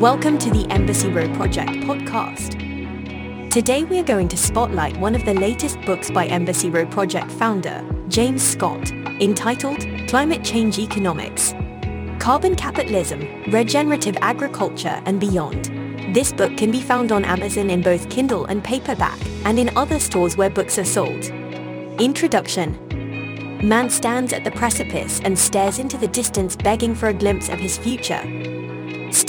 Welcome to the Embassy Row Project podcast. Today we are going to spotlight one of the latest books by Embassy Row Project founder, James Scott, entitled Climate Change Economics, Carbon Capitalism, Regenerative Agriculture and Beyond. This book can be found on Amazon in both Kindle and paperback and in other stores where books are sold. Introduction Man stands at the precipice and stares into the distance begging for a glimpse of his future.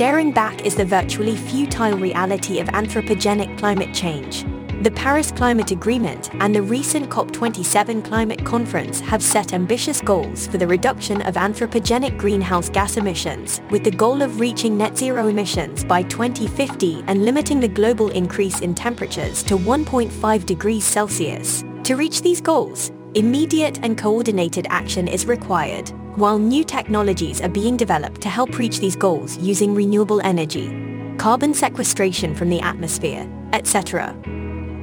Staring back is the virtually futile reality of anthropogenic climate change. The Paris Climate Agreement and the recent COP27 climate conference have set ambitious goals for the reduction of anthropogenic greenhouse gas emissions, with the goal of reaching net zero emissions by 2050 and limiting the global increase in temperatures to 1.5 degrees Celsius. To reach these goals, immediate and coordinated action is required while new technologies are being developed to help reach these goals using renewable energy, carbon sequestration from the atmosphere, etc.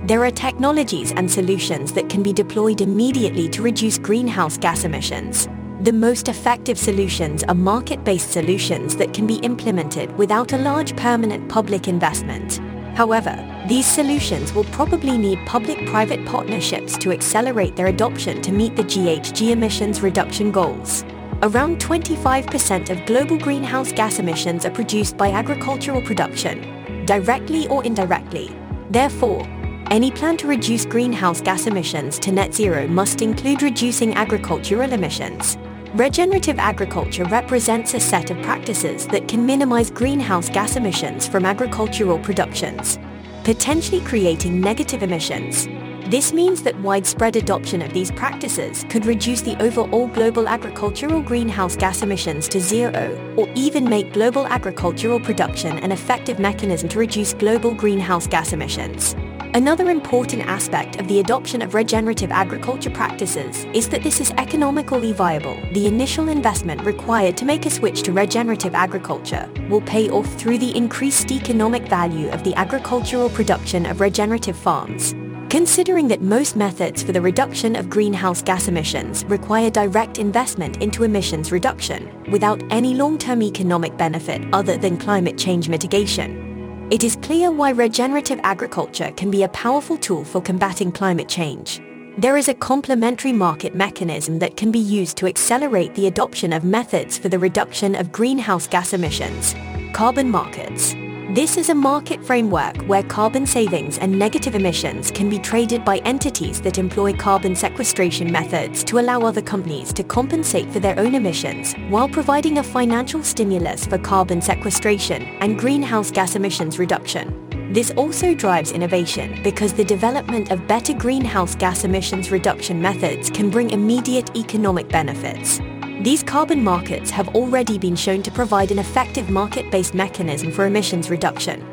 There are technologies and solutions that can be deployed immediately to reduce greenhouse gas emissions. The most effective solutions are market-based solutions that can be implemented without a large permanent public investment. However, these solutions will probably need public-private partnerships to accelerate their adoption to meet the GHG emissions reduction goals. Around 25% of global greenhouse gas emissions are produced by agricultural production, directly or indirectly. Therefore, any plan to reduce greenhouse gas emissions to net zero must include reducing agricultural emissions. Regenerative agriculture represents a set of practices that can minimize greenhouse gas emissions from agricultural productions, potentially creating negative emissions. This means that widespread adoption of these practices could reduce the overall global agricultural greenhouse gas emissions to zero, or even make global agricultural production an effective mechanism to reduce global greenhouse gas emissions. Another important aspect of the adoption of regenerative agriculture practices is that this is economically viable. The initial investment required to make a switch to regenerative agriculture will pay off through the increased economic value of the agricultural production of regenerative farms. Considering that most methods for the reduction of greenhouse gas emissions require direct investment into emissions reduction without any long-term economic benefit other than climate change mitigation, it is clear why regenerative agriculture can be a powerful tool for combating climate change. There is a complementary market mechanism that can be used to accelerate the adoption of methods for the reduction of greenhouse gas emissions, carbon markets. This is a market framework where carbon savings and negative emissions can be traded by entities that employ carbon sequestration methods to allow other companies to compensate for their own emissions while providing a financial stimulus for carbon sequestration and greenhouse gas emissions reduction. This also drives innovation because the development of better greenhouse gas emissions reduction methods can bring immediate economic benefits. These carbon markets have already been shown to provide an effective market-based mechanism for emissions reduction.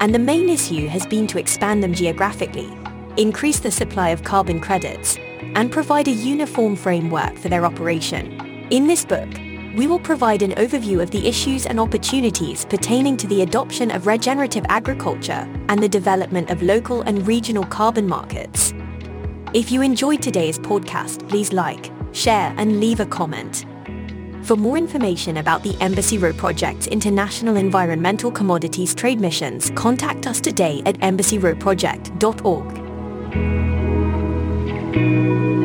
And the main issue has been to expand them geographically, increase the supply of carbon credits, and provide a uniform framework for their operation. In this book, we will provide an overview of the issues and opportunities pertaining to the adoption of regenerative agriculture and the development of local and regional carbon markets. If you enjoyed today's podcast, please like, share and leave a comment. For more information about the Embassy Row Project's international environmental commodities trade missions, contact us today at embassyrowproject.org.